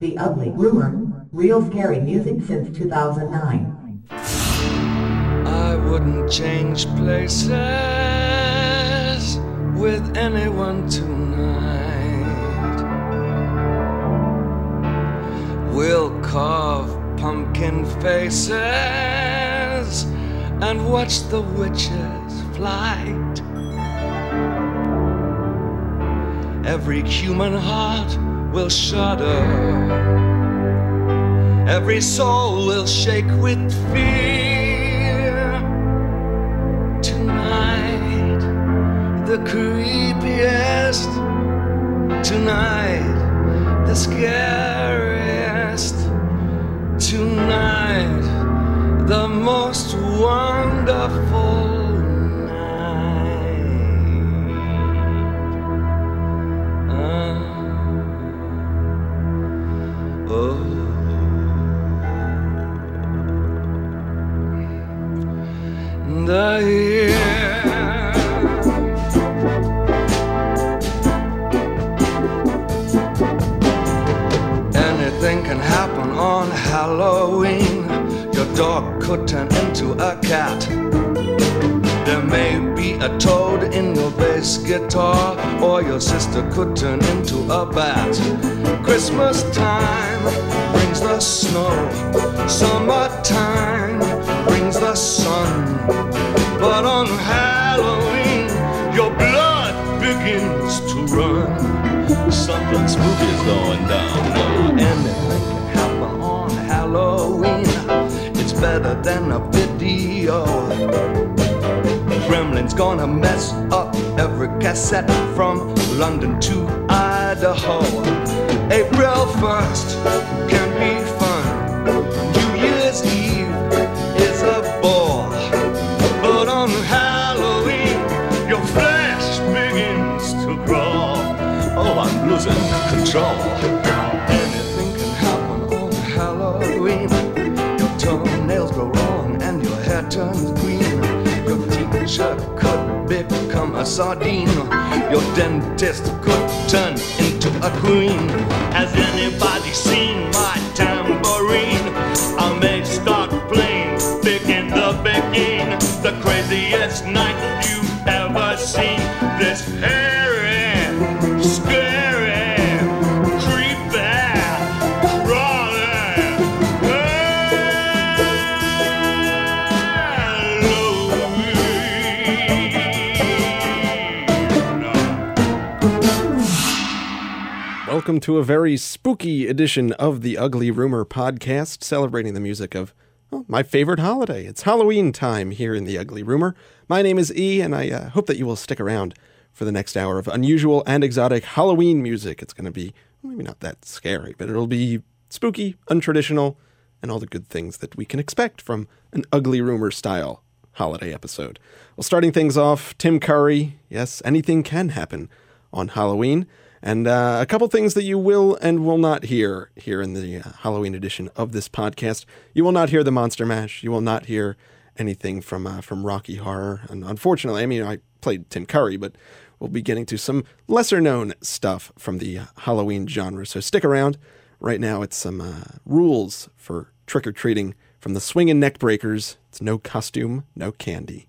The Ugly Rumor, real scary music since 2009. I wouldn't change places with anyone tonight. We'll carve pumpkin faces and watch the witches' flight. Every human heart will shudder. Every soul will shake with fear. Tonight, the creepiest. Tonight, the scariest. Tonight, the most wonderful. Could turn into a cat. There may be a toad in your bass guitar, or your sister could turn into a bat. Christmas time brings the snow, summertime brings the sun. But on Halloween, your blood begins to run. Something spooky's going down a video. Gremlin's gonna mess up every cassette from London to Idaho. April 1st can be fun. New Year's Eve is a bore. But on Halloween, your flesh begins to crawl. Oh, I'm losing control. Become a sardine. Your dentist could turn into a queen. Has anybody seen my tambourine? I may start playing in the beginning. The craziest night Welcome to a very spooky edition of the Ugly Rumor podcast, celebrating the music of well, my favorite holiday. It's Halloween time here in the Ugly Rumor. My name is E, and I uh, hope that you will stick around for the next hour of unusual and exotic Halloween music. It's going to be maybe not that scary, but it'll be spooky, untraditional, and all the good things that we can expect from an Ugly Rumor style holiday episode. Well, starting things off, Tim Curry. Yes, anything can happen on Halloween. And uh, a couple things that you will and will not hear here in the uh, Halloween edition of this podcast. You will not hear the Monster Mash. You will not hear anything from uh, from Rocky Horror. And unfortunately, I mean, I played Tim Curry, but we'll be getting to some lesser known stuff from the uh, Halloween genre. So stick around. Right now, it's some uh, rules for trick or treating from the Swingin' Neck Breakers. It's no costume, no candy.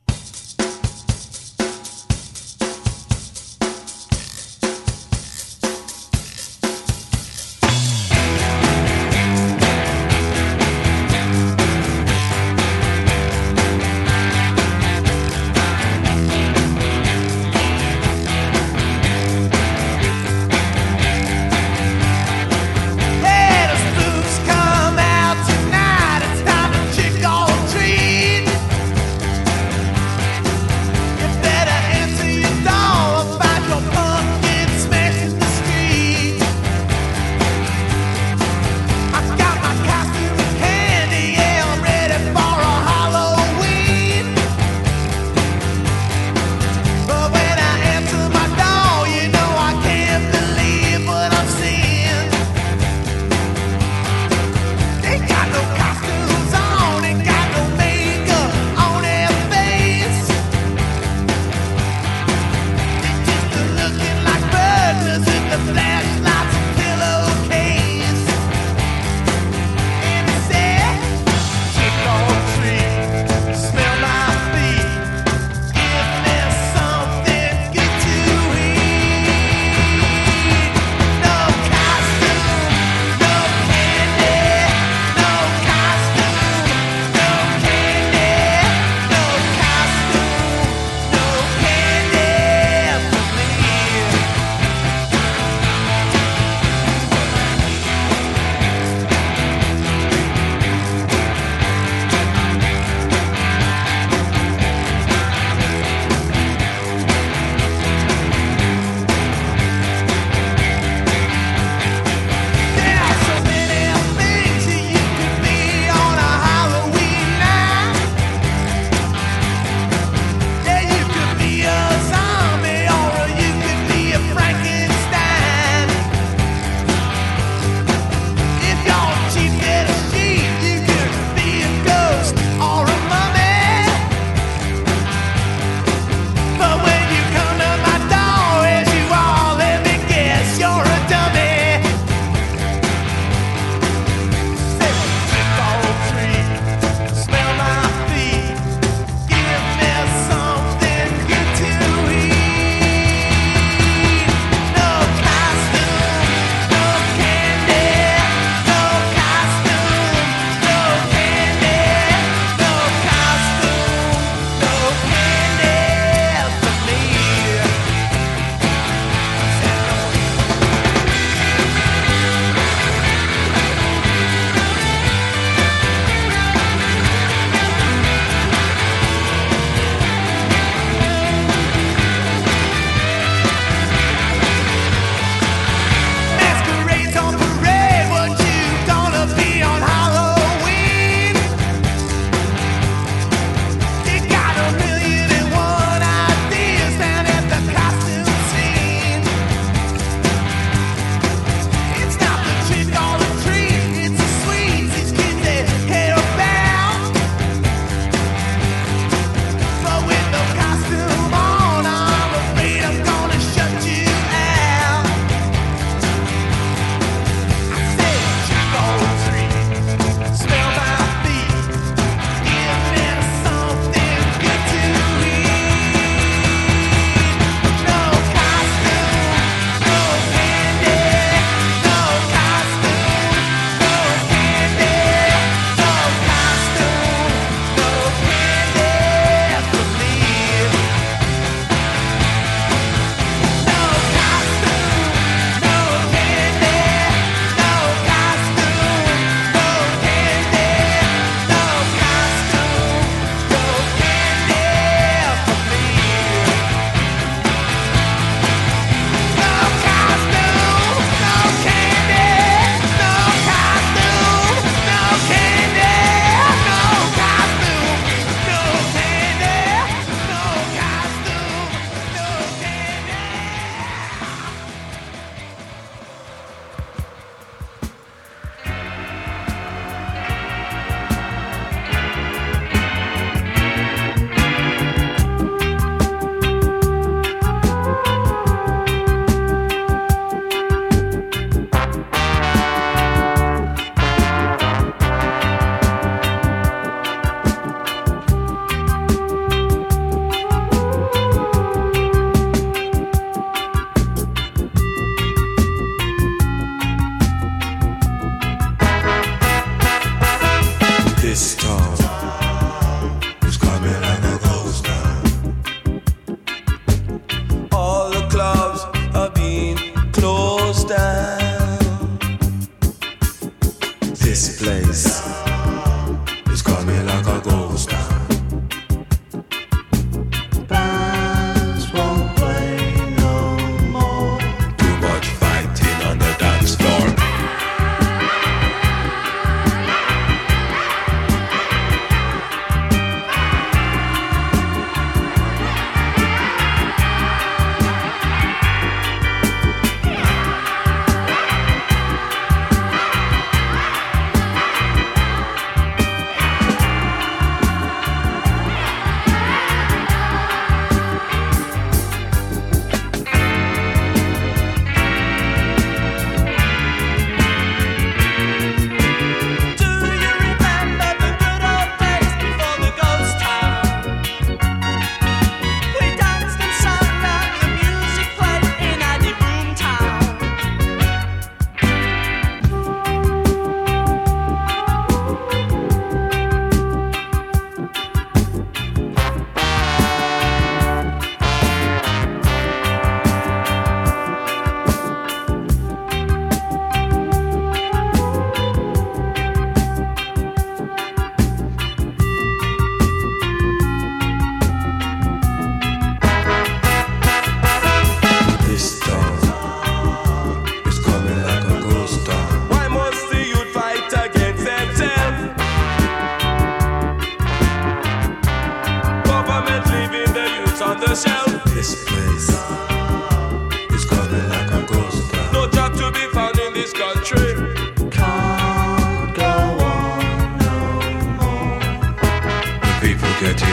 This place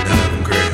hungry.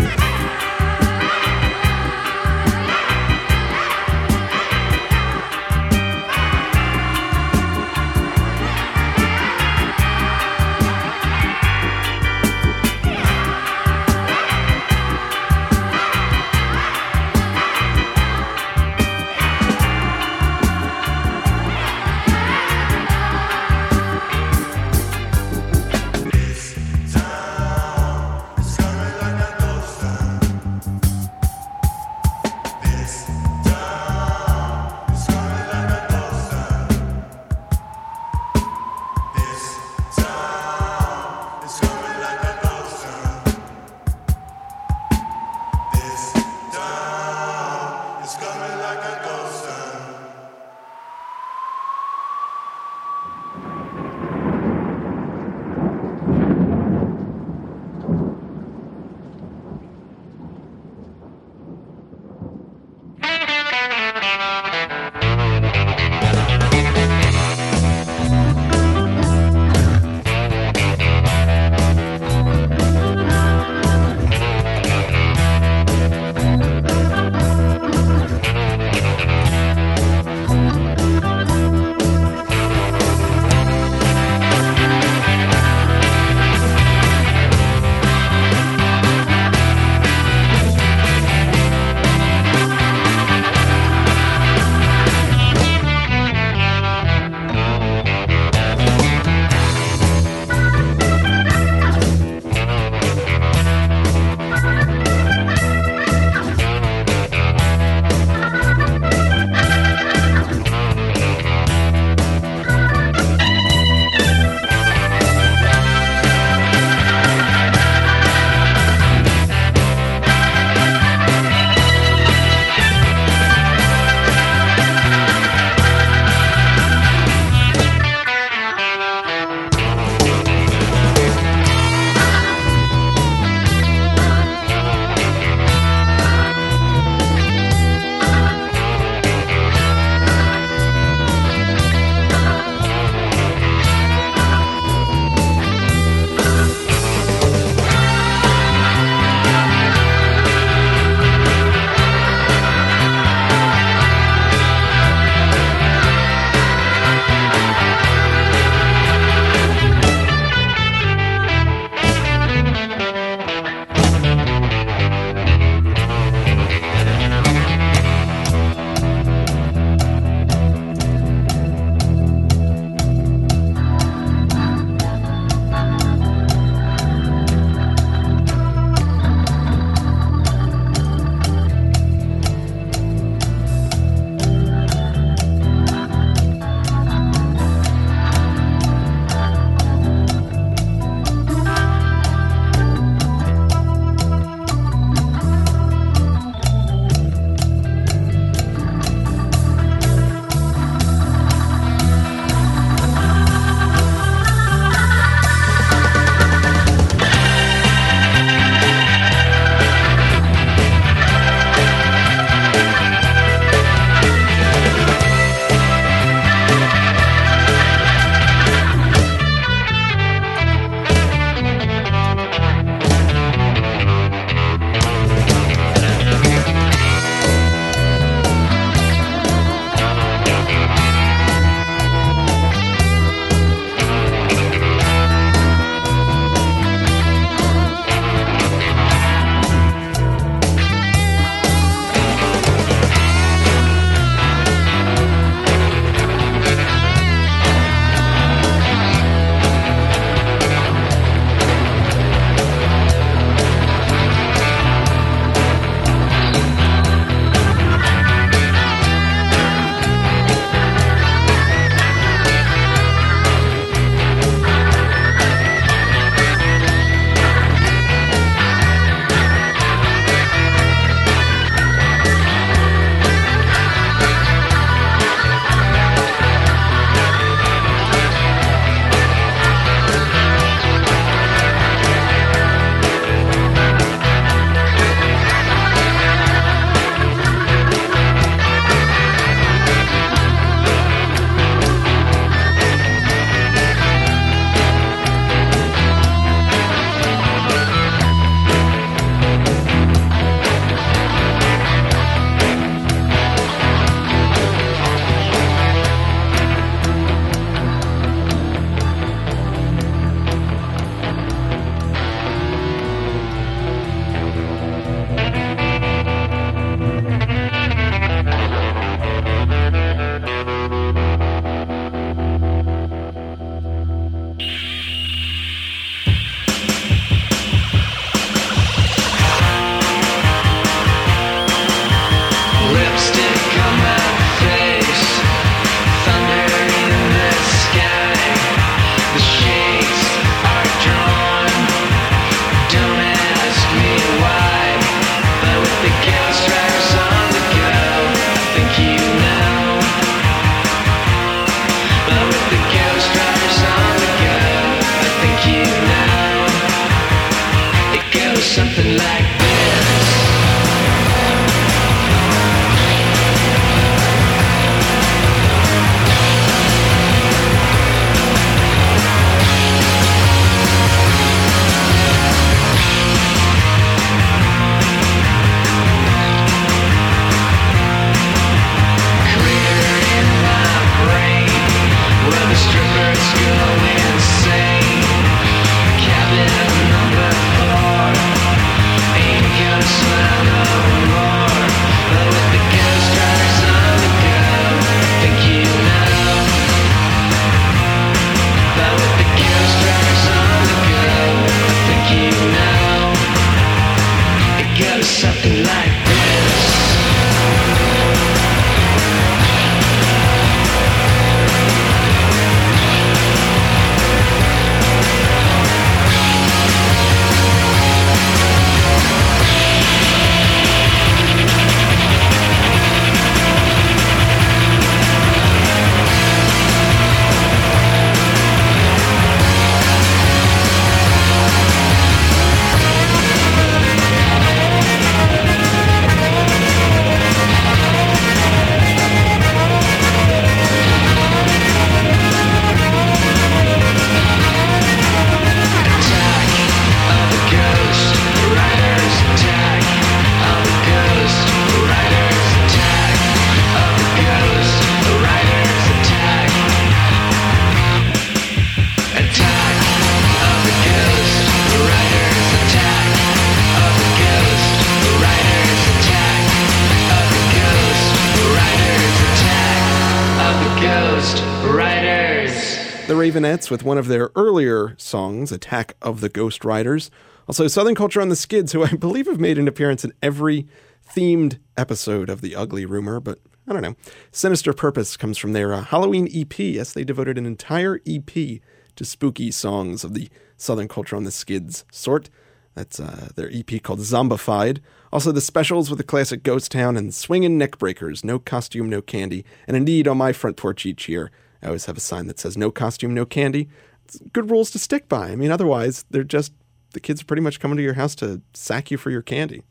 With one of their earlier songs, Attack of the Ghost Riders. Also, Southern Culture on the Skids, who I believe have made an appearance in every themed episode of The Ugly Rumor, but I don't know. Sinister Purpose comes from their uh, Halloween EP. Yes, they devoted an entire EP to spooky songs of the Southern Culture on the Skids sort. That's uh, their EP called Zombified. Also, the specials with the classic Ghost Town and Swingin' Neckbreakers, No Costume, No Candy. And indeed, on my front porch each year, I always have a sign that says No Costume, No Candy. It's good rules to stick by. I mean, otherwise, they're just, the kids are pretty much coming to your house to sack you for your candy,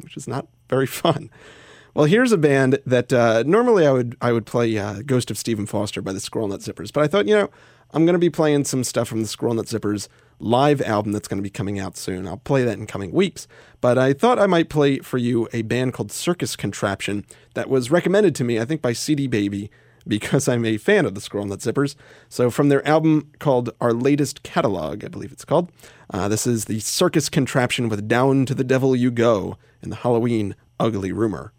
which is not very fun. Well, here's a band that uh, normally I would I would play uh, Ghost of Stephen Foster by the Squirrel Nut Zippers, but I thought, you know, I'm going to be playing some stuff from the Squirrel Nut Zippers live album that's going to be coming out soon. I'll play that in coming weeks. But I thought I might play for you a band called Circus Contraption that was recommended to me, I think, by CD Baby because I'm a fan of the Squirrel Nut Zippers. So from their album called Our Latest Catalog, I believe it's called, uh, this is the Circus Contraption with Down to the Devil You Go and the Halloween Ugly Rumor.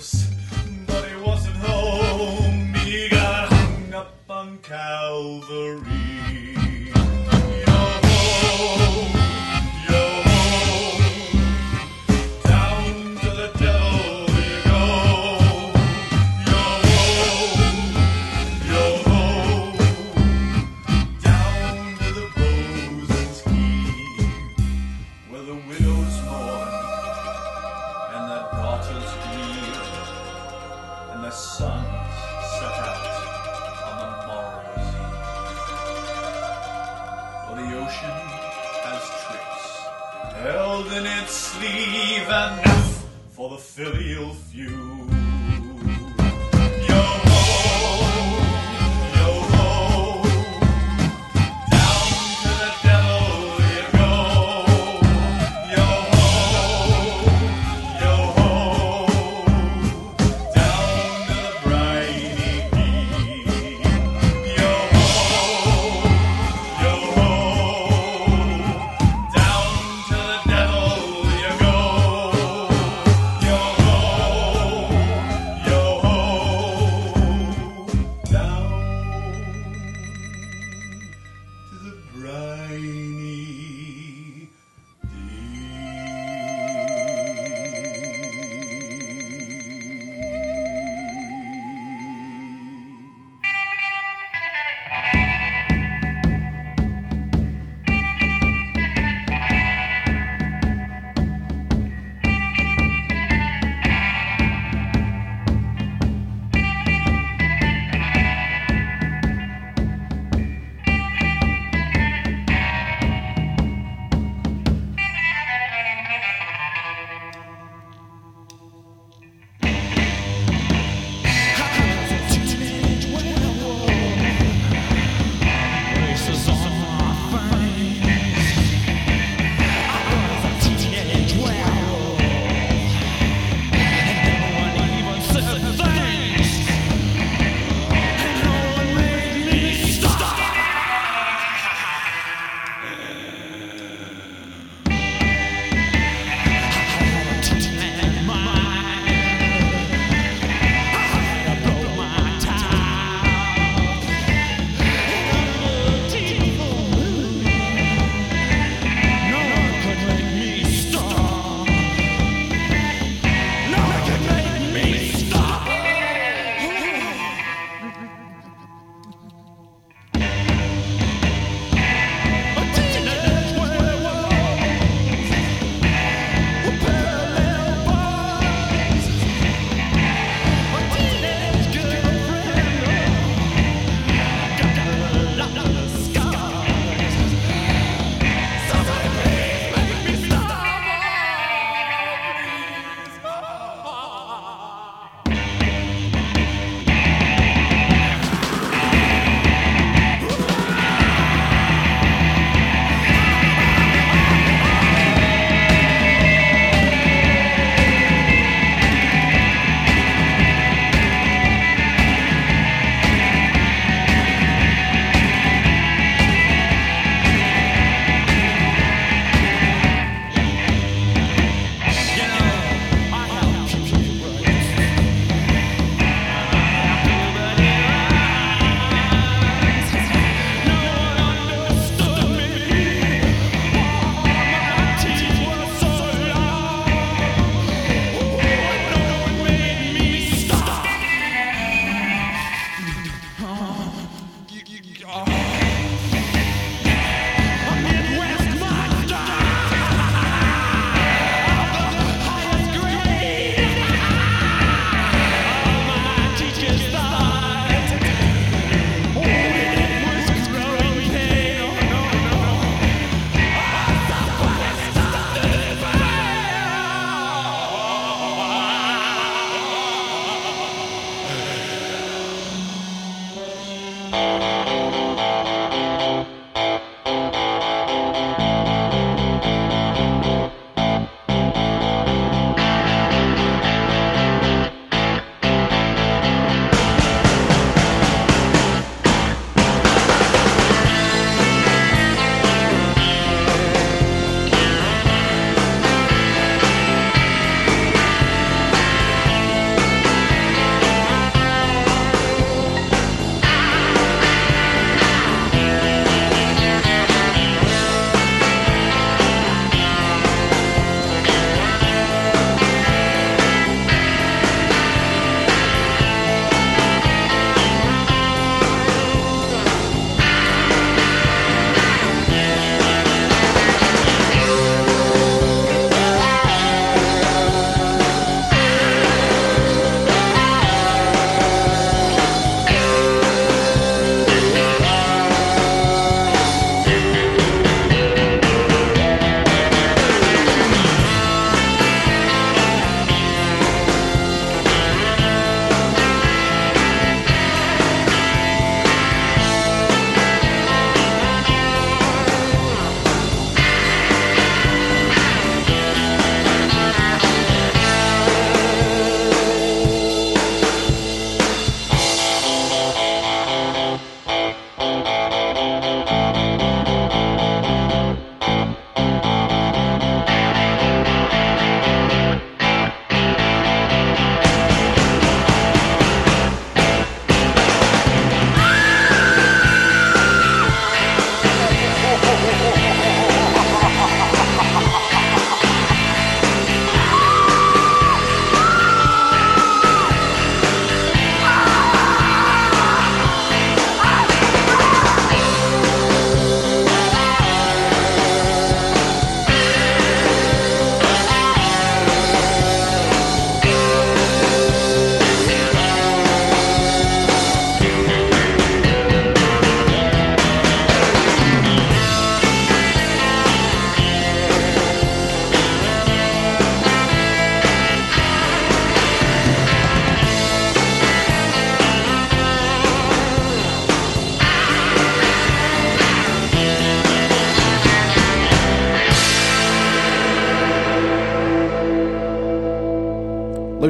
To but he wasn't home. He got hung up on Calvary.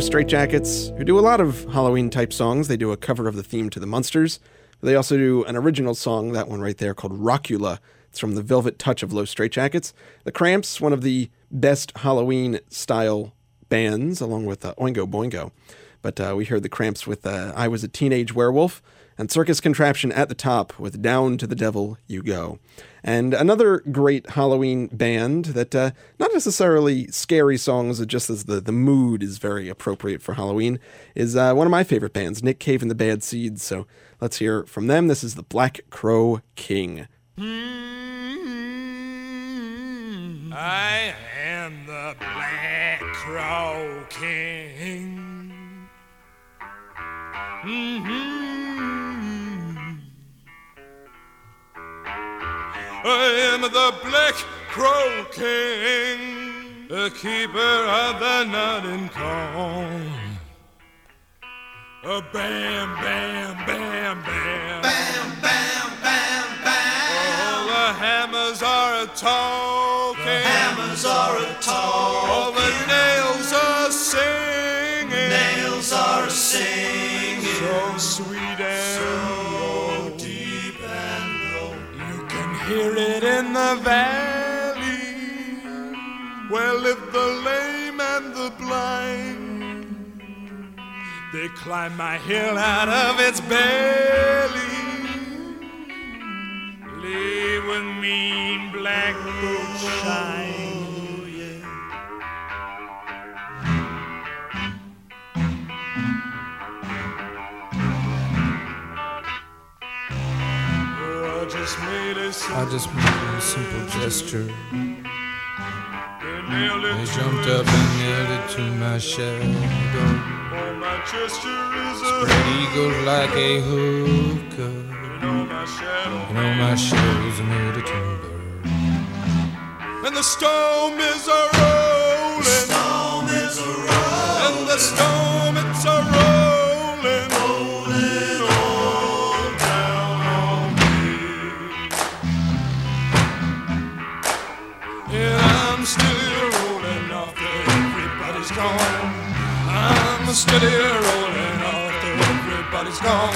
Los Straitjackets, who do a lot of Halloween type songs. They do a cover of the theme to the Munsters. They also do an original song, that one right there, called Rockula. It's from the Velvet Touch of Los Straitjackets. The Cramps, one of the best Halloween style bands, along with uh, Oingo Boingo. But uh, we heard the Cramps with uh, I Was a Teenage Werewolf and Circus Contraption at the top with Down to the Devil You Go. And another great Halloween band that, uh, not necessarily scary songs, just as the, the mood is very appropriate for Halloween, is uh, one of my favorite bands, Nick Cave and the Bad Seeds. So let's hear from them. This is the Black Crow King. I am the Black Crow King. Mhm. I am the Black Crow King, the keeper of the Nutting Corn. A bam, bam, bam, bam. Bam, bam, bam, bam. All the hammers are a talking. The hammers are a talking. All the nails are singing. nails are singing. So sweet hear it in the valley. Where live the lame and the blind. They climb my hill out of its belly. Leave with mean black boots just made a I just made a simple gesture. I jumped up and nailed it to my shadow. Oh, my gesture is a Spread eagle like a hooker. you know my shadow. You know my shadow's made of timber. And the storm is a still here rolling till everybody's gone.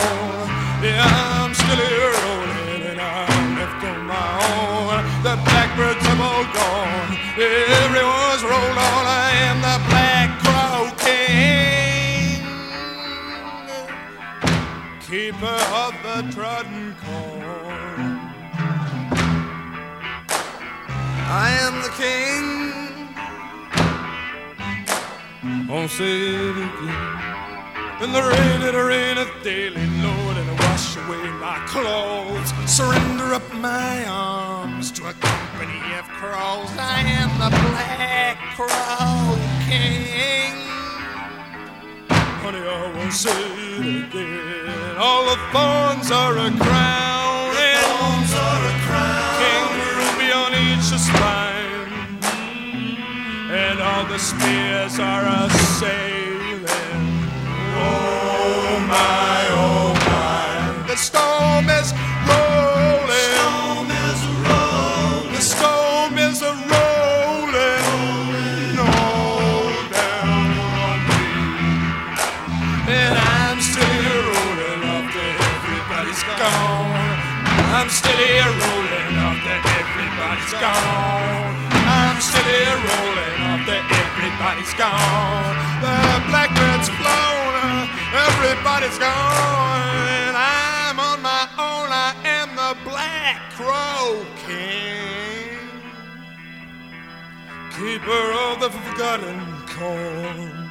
Yeah, I'm still here rolling and I'm left on my own. The blackbirds have all gone. Everyone's rolled on. I am the Black Crow King, keeper of the trodden corn. I am the king. Won't say it again. In the rain, it raineth daily, Lord, and wash away my clothes. Surrender up my arms to a company of crows. I am the Black Crow King. Honey, I won't say it again. All the thorns are a crown. and thorns are a crown. King ruby on each spine. The spears are a sailing. Oh my, oh my. The storm is rolling. The storm is rolling. The storm is a rolling. all down on me. And I'm still here rolling after everybody's gone. I'm still here rolling after everybody's gone. I'm still here rolling everybody's gone. The blackbird's flown, everybody's gone. And I'm on my own, I am the Black Crow King keeper of the forgotten corn.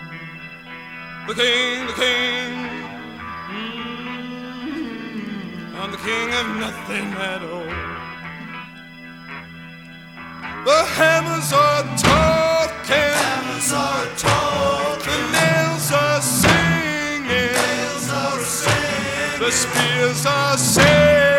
The king, the king. Mm, I'm the king of nothing at all. The hammers are talking. Hammers are talking. The nails are singing.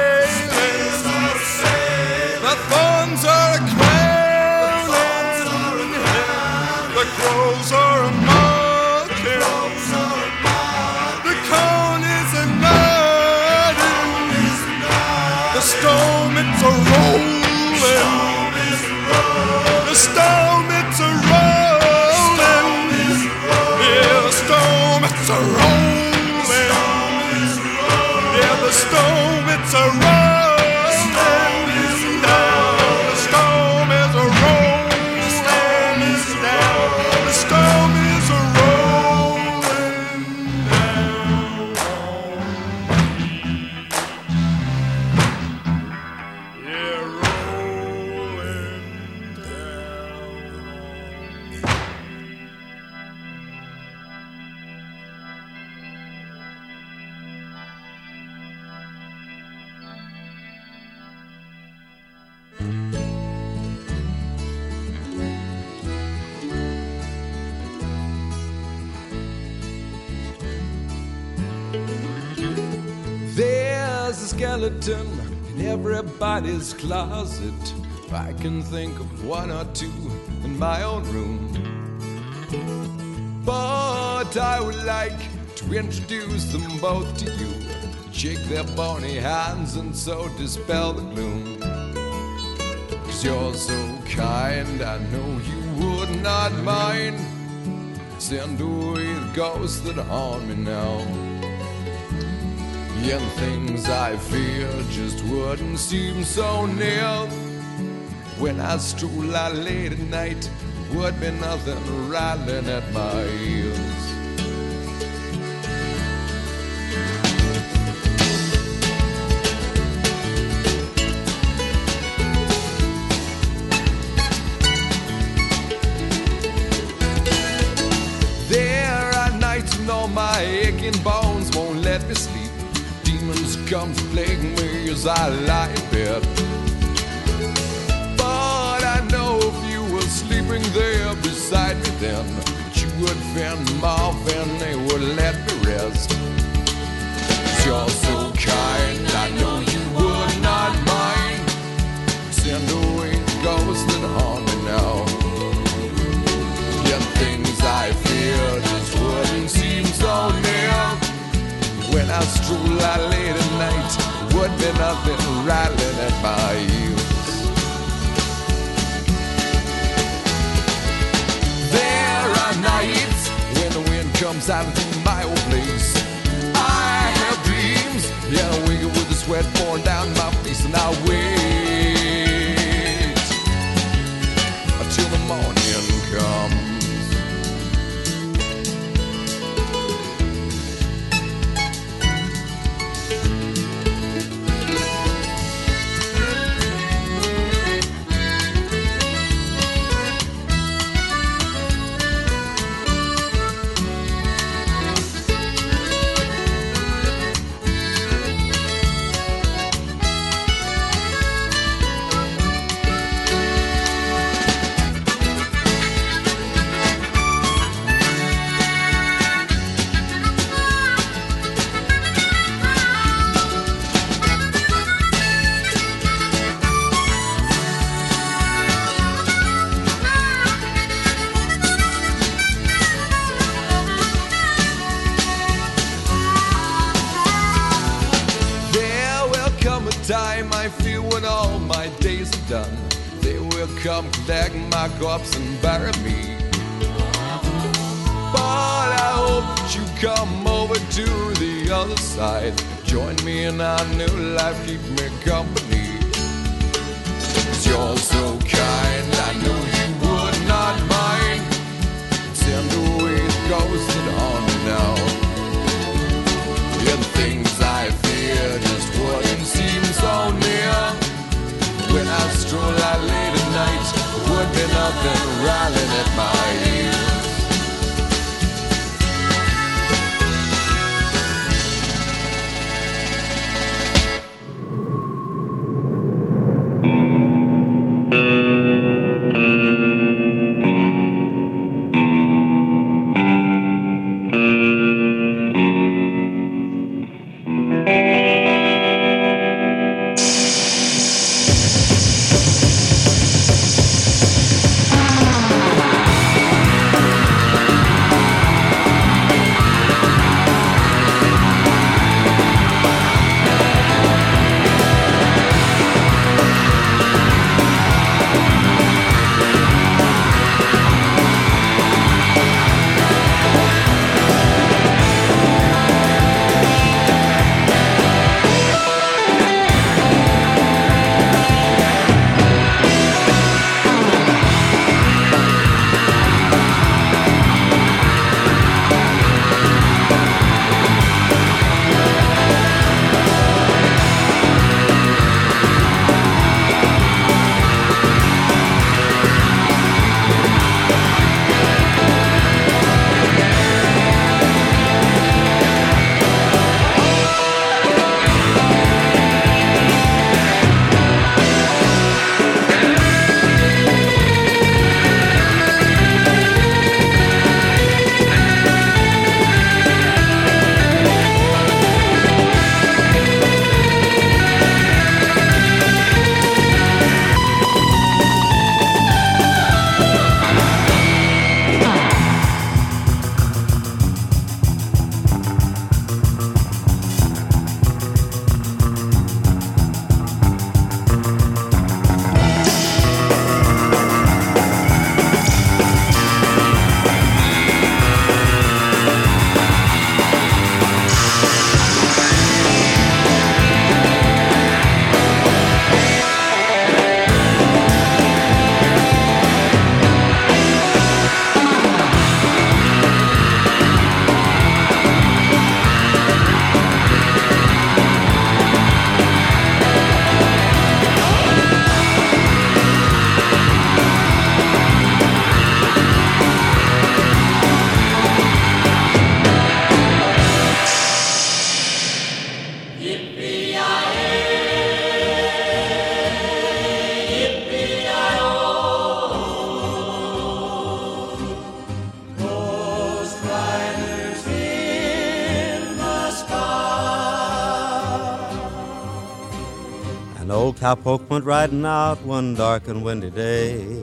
A skeleton in everybody's closet. I can think of one or two in my own room. But I would like to introduce them both to you. Shake their bony hands and so dispel the gloom. Cause you're so kind, I know you would not mind. Send away the ghosts that haunt me now. And things I fear just wouldn't seem so near. When I stroll out late at night, would be nothing rattling at my heels. As I lie in bed. But I know if you were sleeping there beside me then, that you would fend them off and they would let me rest. 'Cause you're so kind, I know you would not mind. Send away ghosts that haunt me now. Yet things I fear just wouldn't seem so near. When I stroll out late at night, would be nothing rattling at my heels. There are nights when the wind comes out Old cowpoke went riding out one dark and windy day.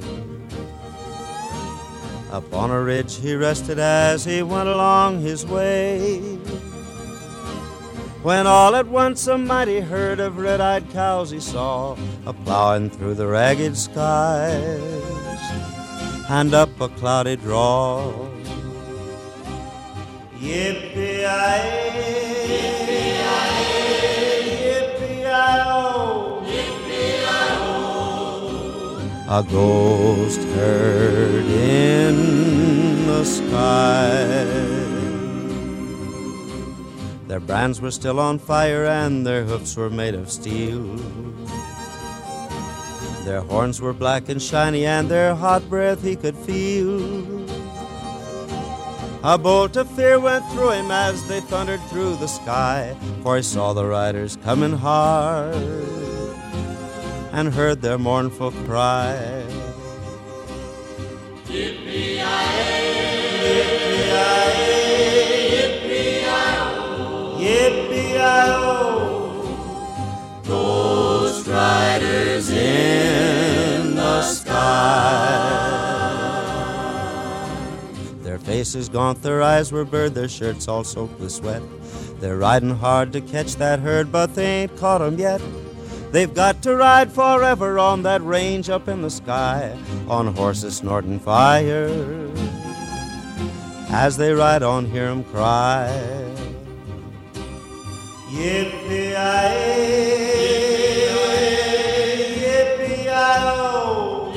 Up on a ridge he rested as he went along his way. When all at once a mighty herd of red eyed cows he saw a plowing through the ragged skies and up a cloudy draw. A ghost heard in the sky. Their brands were still on fire and their hoofs were made of steel. Their horns were black and shiny and their hot breath he could feel. A bolt of fear went through him as they thundered through the sky, for he saw the riders coming hard and heard their mournful cry. Riders in the sky. Their faces gaunt, their eyes were blurred, their shirts all soaked with sweat. They're riding hard to catch that herd, but they ain't caught 'em yet. They've got to ride forever on that range up in the sky, on horses snorting fire. As they ride on, hear 'em cry. Yippee-yi-yi, yippee-yi-o,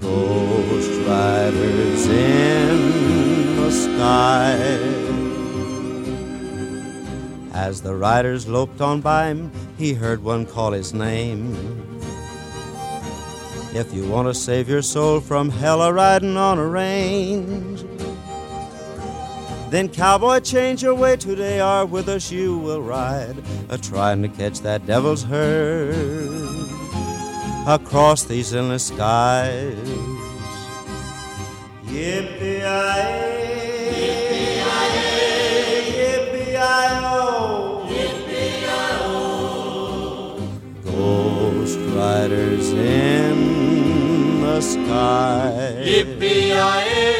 Ghost riders in the sky. As the riders loped on by him, he heard one call his name. If you want to save your soul from hell a riding on a range, then cowboy, change your way today, or with us you will ride, a trying to catch that devil's herd across these endless skies. Yippee-yi-yi, riders in the sky. Yippee-yi-yi,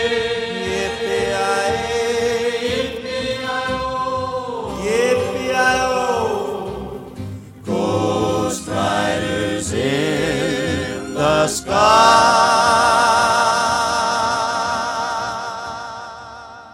Ghost riders in the sky.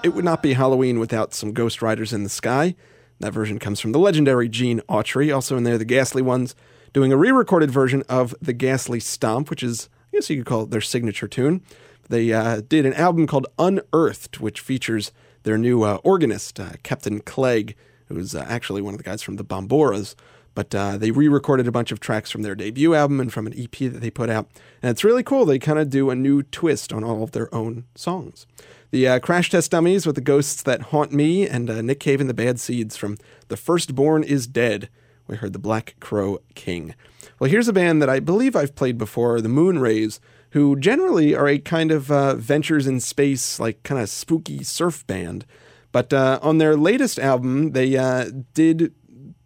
It would not be Halloween without some Ghost Riders in the Sky. That version comes from the legendary Gene Autry. Also in there, the Ghastly Ones doing a re recorded version of the Ghastly Stomp, which is, I guess you could call it their signature tune. They uh, did an album called Unearthed, which features their new uh, organist, uh, Captain Clegg, who was uh, actually one of the guys from the Bomboras. But uh, they re recorded a bunch of tracks from their debut album and from an EP that they put out. And it's really cool. They kind of do a new twist on all of their own songs. The uh, Crash Test Dummies with the Ghosts That Haunt Me and Nick Cave and the Bad Seeds from The Firstborn is Dead. We heard the Black Crow King. Well, here's a band that I believe I've played before, the Moonrays, who generally are a kind of uh, ventures in space, like kind of spooky surf band. But uh, on their latest album, they uh, did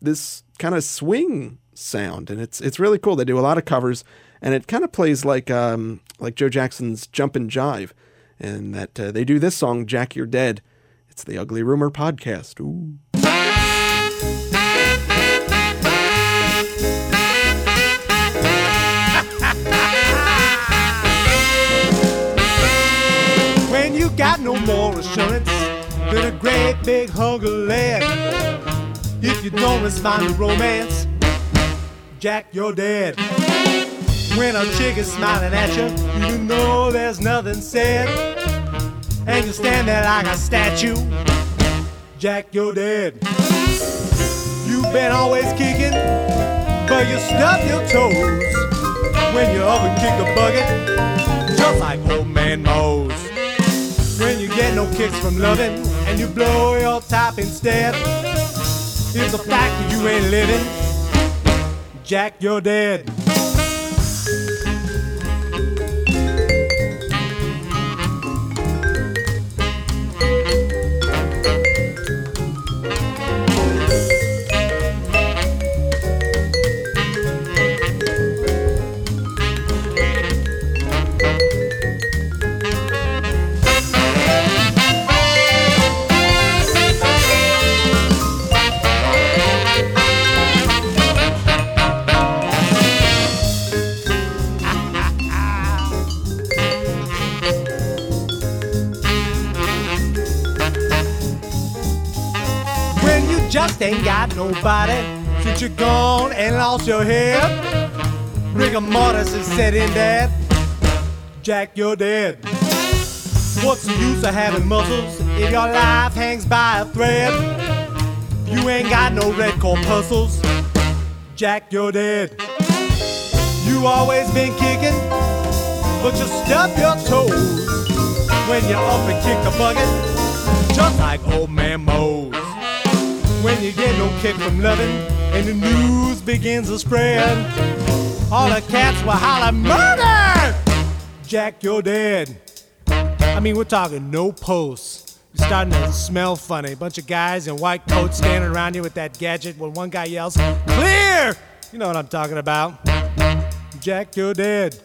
this kind of swing sound, and it's it's really cool. They do a lot of covers, and it kind of plays like um, like Joe Jackson's "Jump and Jive," and that uh, they do this song "Jack You're Dead." It's the Ugly Rumor podcast. Ooh. Got no more assurance than a great big hunk of lead. If you don't respond to romance, Jack, you're dead. When a chick is smiling at you, you know there's nothing said. And you stand there like a statue, Jack, you're dead. You've been always kicking, but you stub your toes when you up and kick the bucket, just like old man Mose. No kicks from loving and you blow your top instead, it's a fact that you ain't living. Jack, you're dead. Ain't got nobody since you're gone and lost your head. Rigor mortis is setting, Dad. Jack, you're dead. What's the use of having muscles if your life hangs by a thread? You ain't got no red corpuscles. Jack, you're dead. You always been kicking, but you stub your toes when you're up and kick the bucket, just like old man Mose. When you get no kick from loving, and the news begins to spread, all the cats will holler murder. Jack, you're dead. I mean, we're talking no pulse. You're starting to smell funny. Bunch of guys in white coats standing around you with that gadget when one guy yells, Clear! You know what I'm talking about. Jack, you're dead.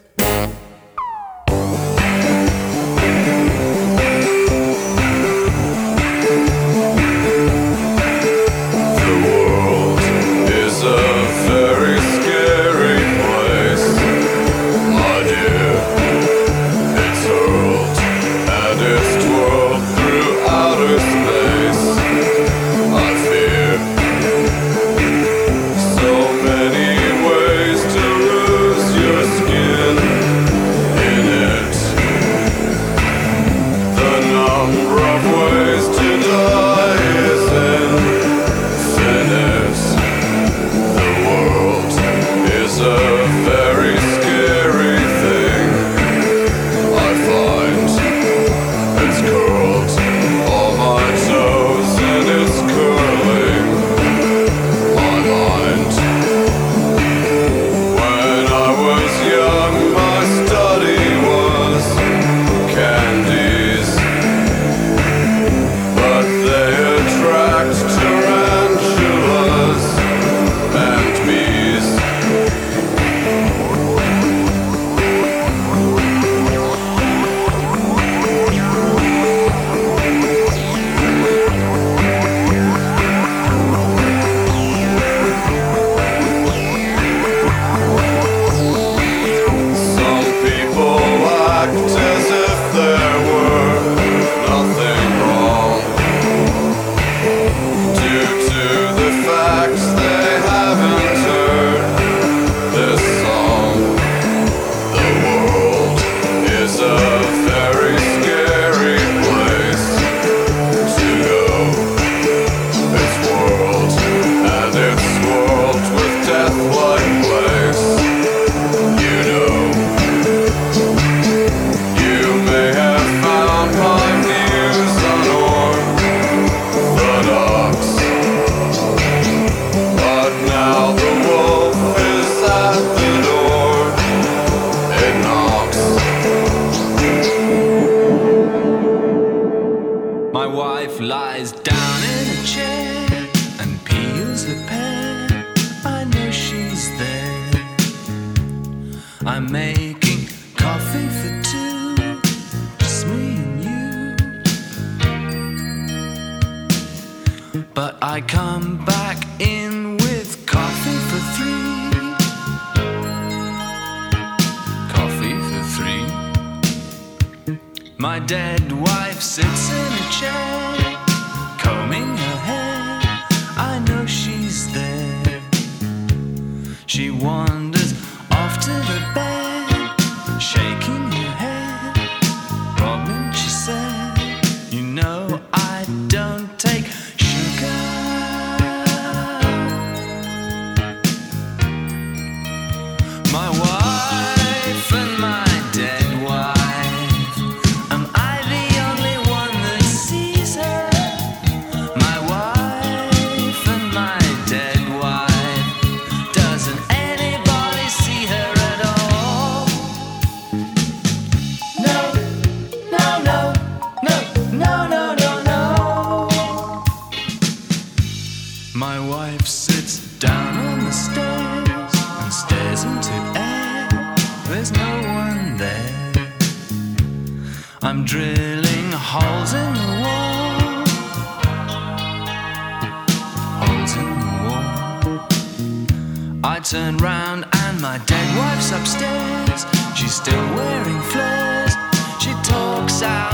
I turn round and my dead wife's upstairs. She's still wearing flares. She talks out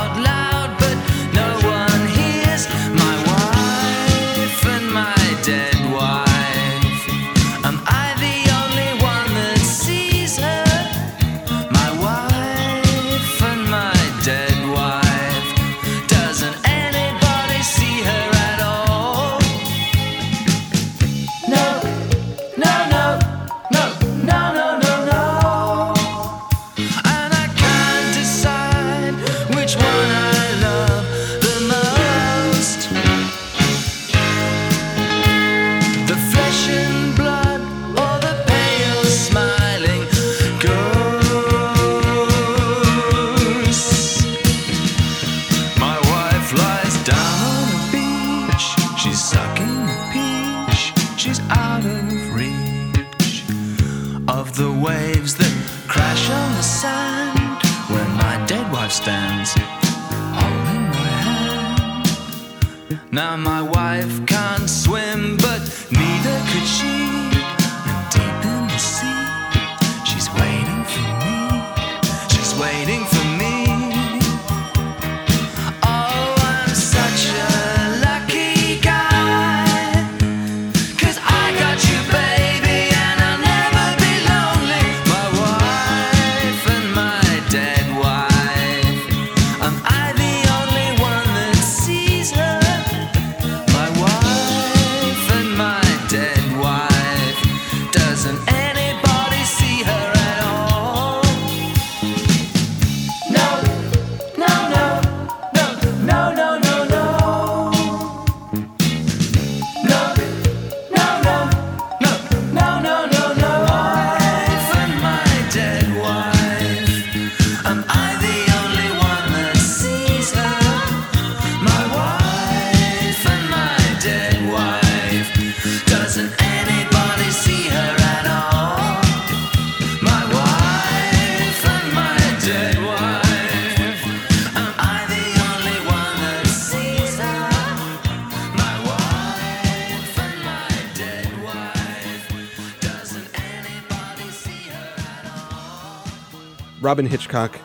Robyn Hitchcock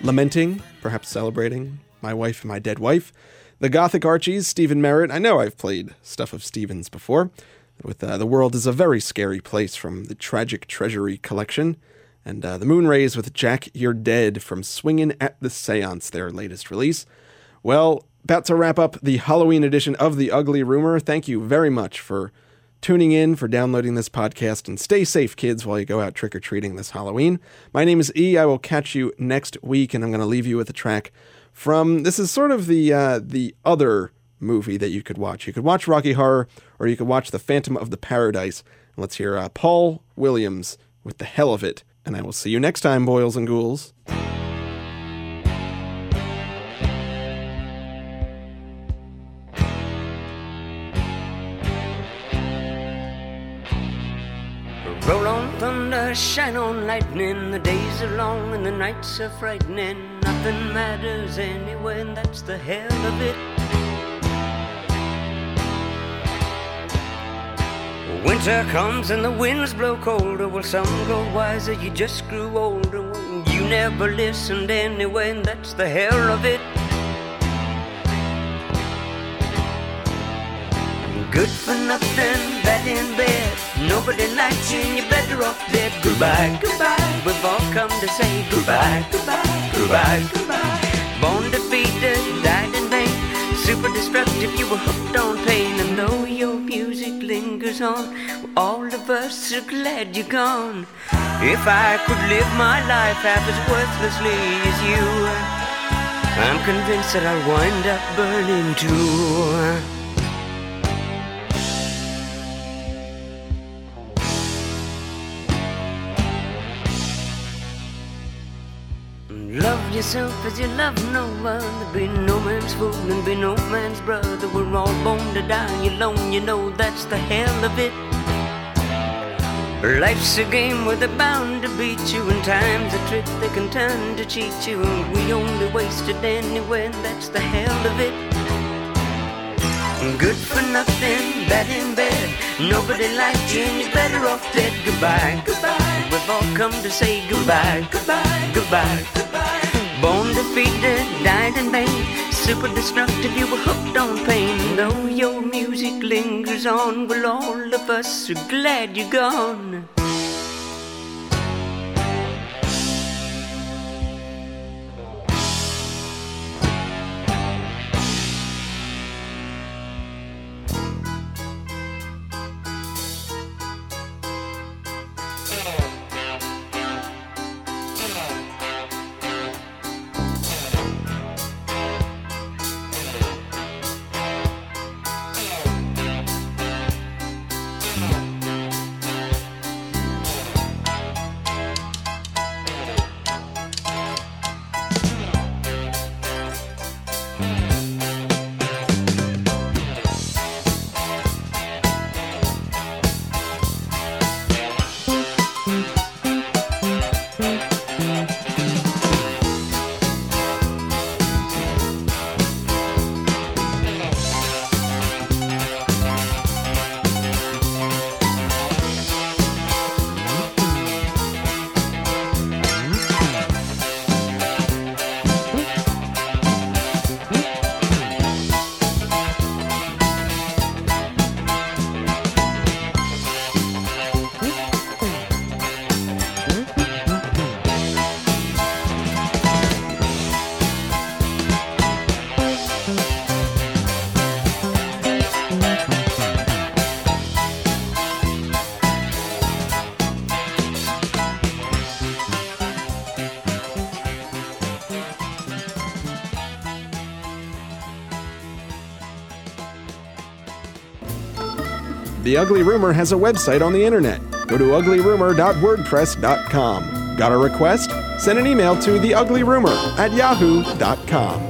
lamenting, perhaps celebrating, my wife and my dead wife. The Gothic Archies, Stephin Merritt. I know I've played stuff of Stephin's before. With uh, The World is a Very Scary Place from the Tragic Treasury collection. And uh, The Moonrays with Jack You're Dead from Swingin' at the Seance, their latest release. Well, about to wrap up the Halloween edition of The Ugly Rumor. Thank you very much for tuning in, for downloading this podcast, and stay safe, kids, while you go out trick or treating this Halloween. My name is E. I will catch you next week, and I'm going to leave you with a track from this is sort of the uh, the other movie that you could watch. You could watch Rocky Horror, or you could watch The Phantom of the Paradise. And let's hear uh, Paul Williams with the hell of it. And I will see you next time, boils and ghouls. Shine on lightning. The days are long and the nights are frightening. Nothing matters anyway, and that's the hell of it. Winter comes and the winds blow colder. Well, some grow wiser, you just grew older. You never listened anyway, and that's the hell of it. Good for nothing, bad in bed. Likes you, and you're better off dead. Goodbye, goodbye. We've all come to say goodbye, goodbye, goodbye, goodbye. Born defeated, died in vain. Super destructive, you were hooked on pain. And though your music lingers on, all of us are glad you're gone. If I could live my life half as worthlessly as you, I'm convinced that I'll wind up burning too. Yourself as you love no other. Be no man's fool and be no man's brother. We're all born to die alone, you know that's the hell of it. Life's a game where they're bound to beat you, and time's a trick they can turn to cheat you. And we only waste it anyway, and that's the hell of it. Good for nothing, bad in bed. Nobody liked you, and you're better off dead. Goodbye, goodbye. We've all come to say goodbye, goodbye, goodbye, goodbye. Defeated, died in vain. Super destructive, you were hooked on pain. Though your music lingers on, well, all of us are glad you're gone. The Ugly Rumor has a website on the internet. Go to uglyrumor.wordpress.com. Got a request? Send an email to theuglyrumor at yahoo.com.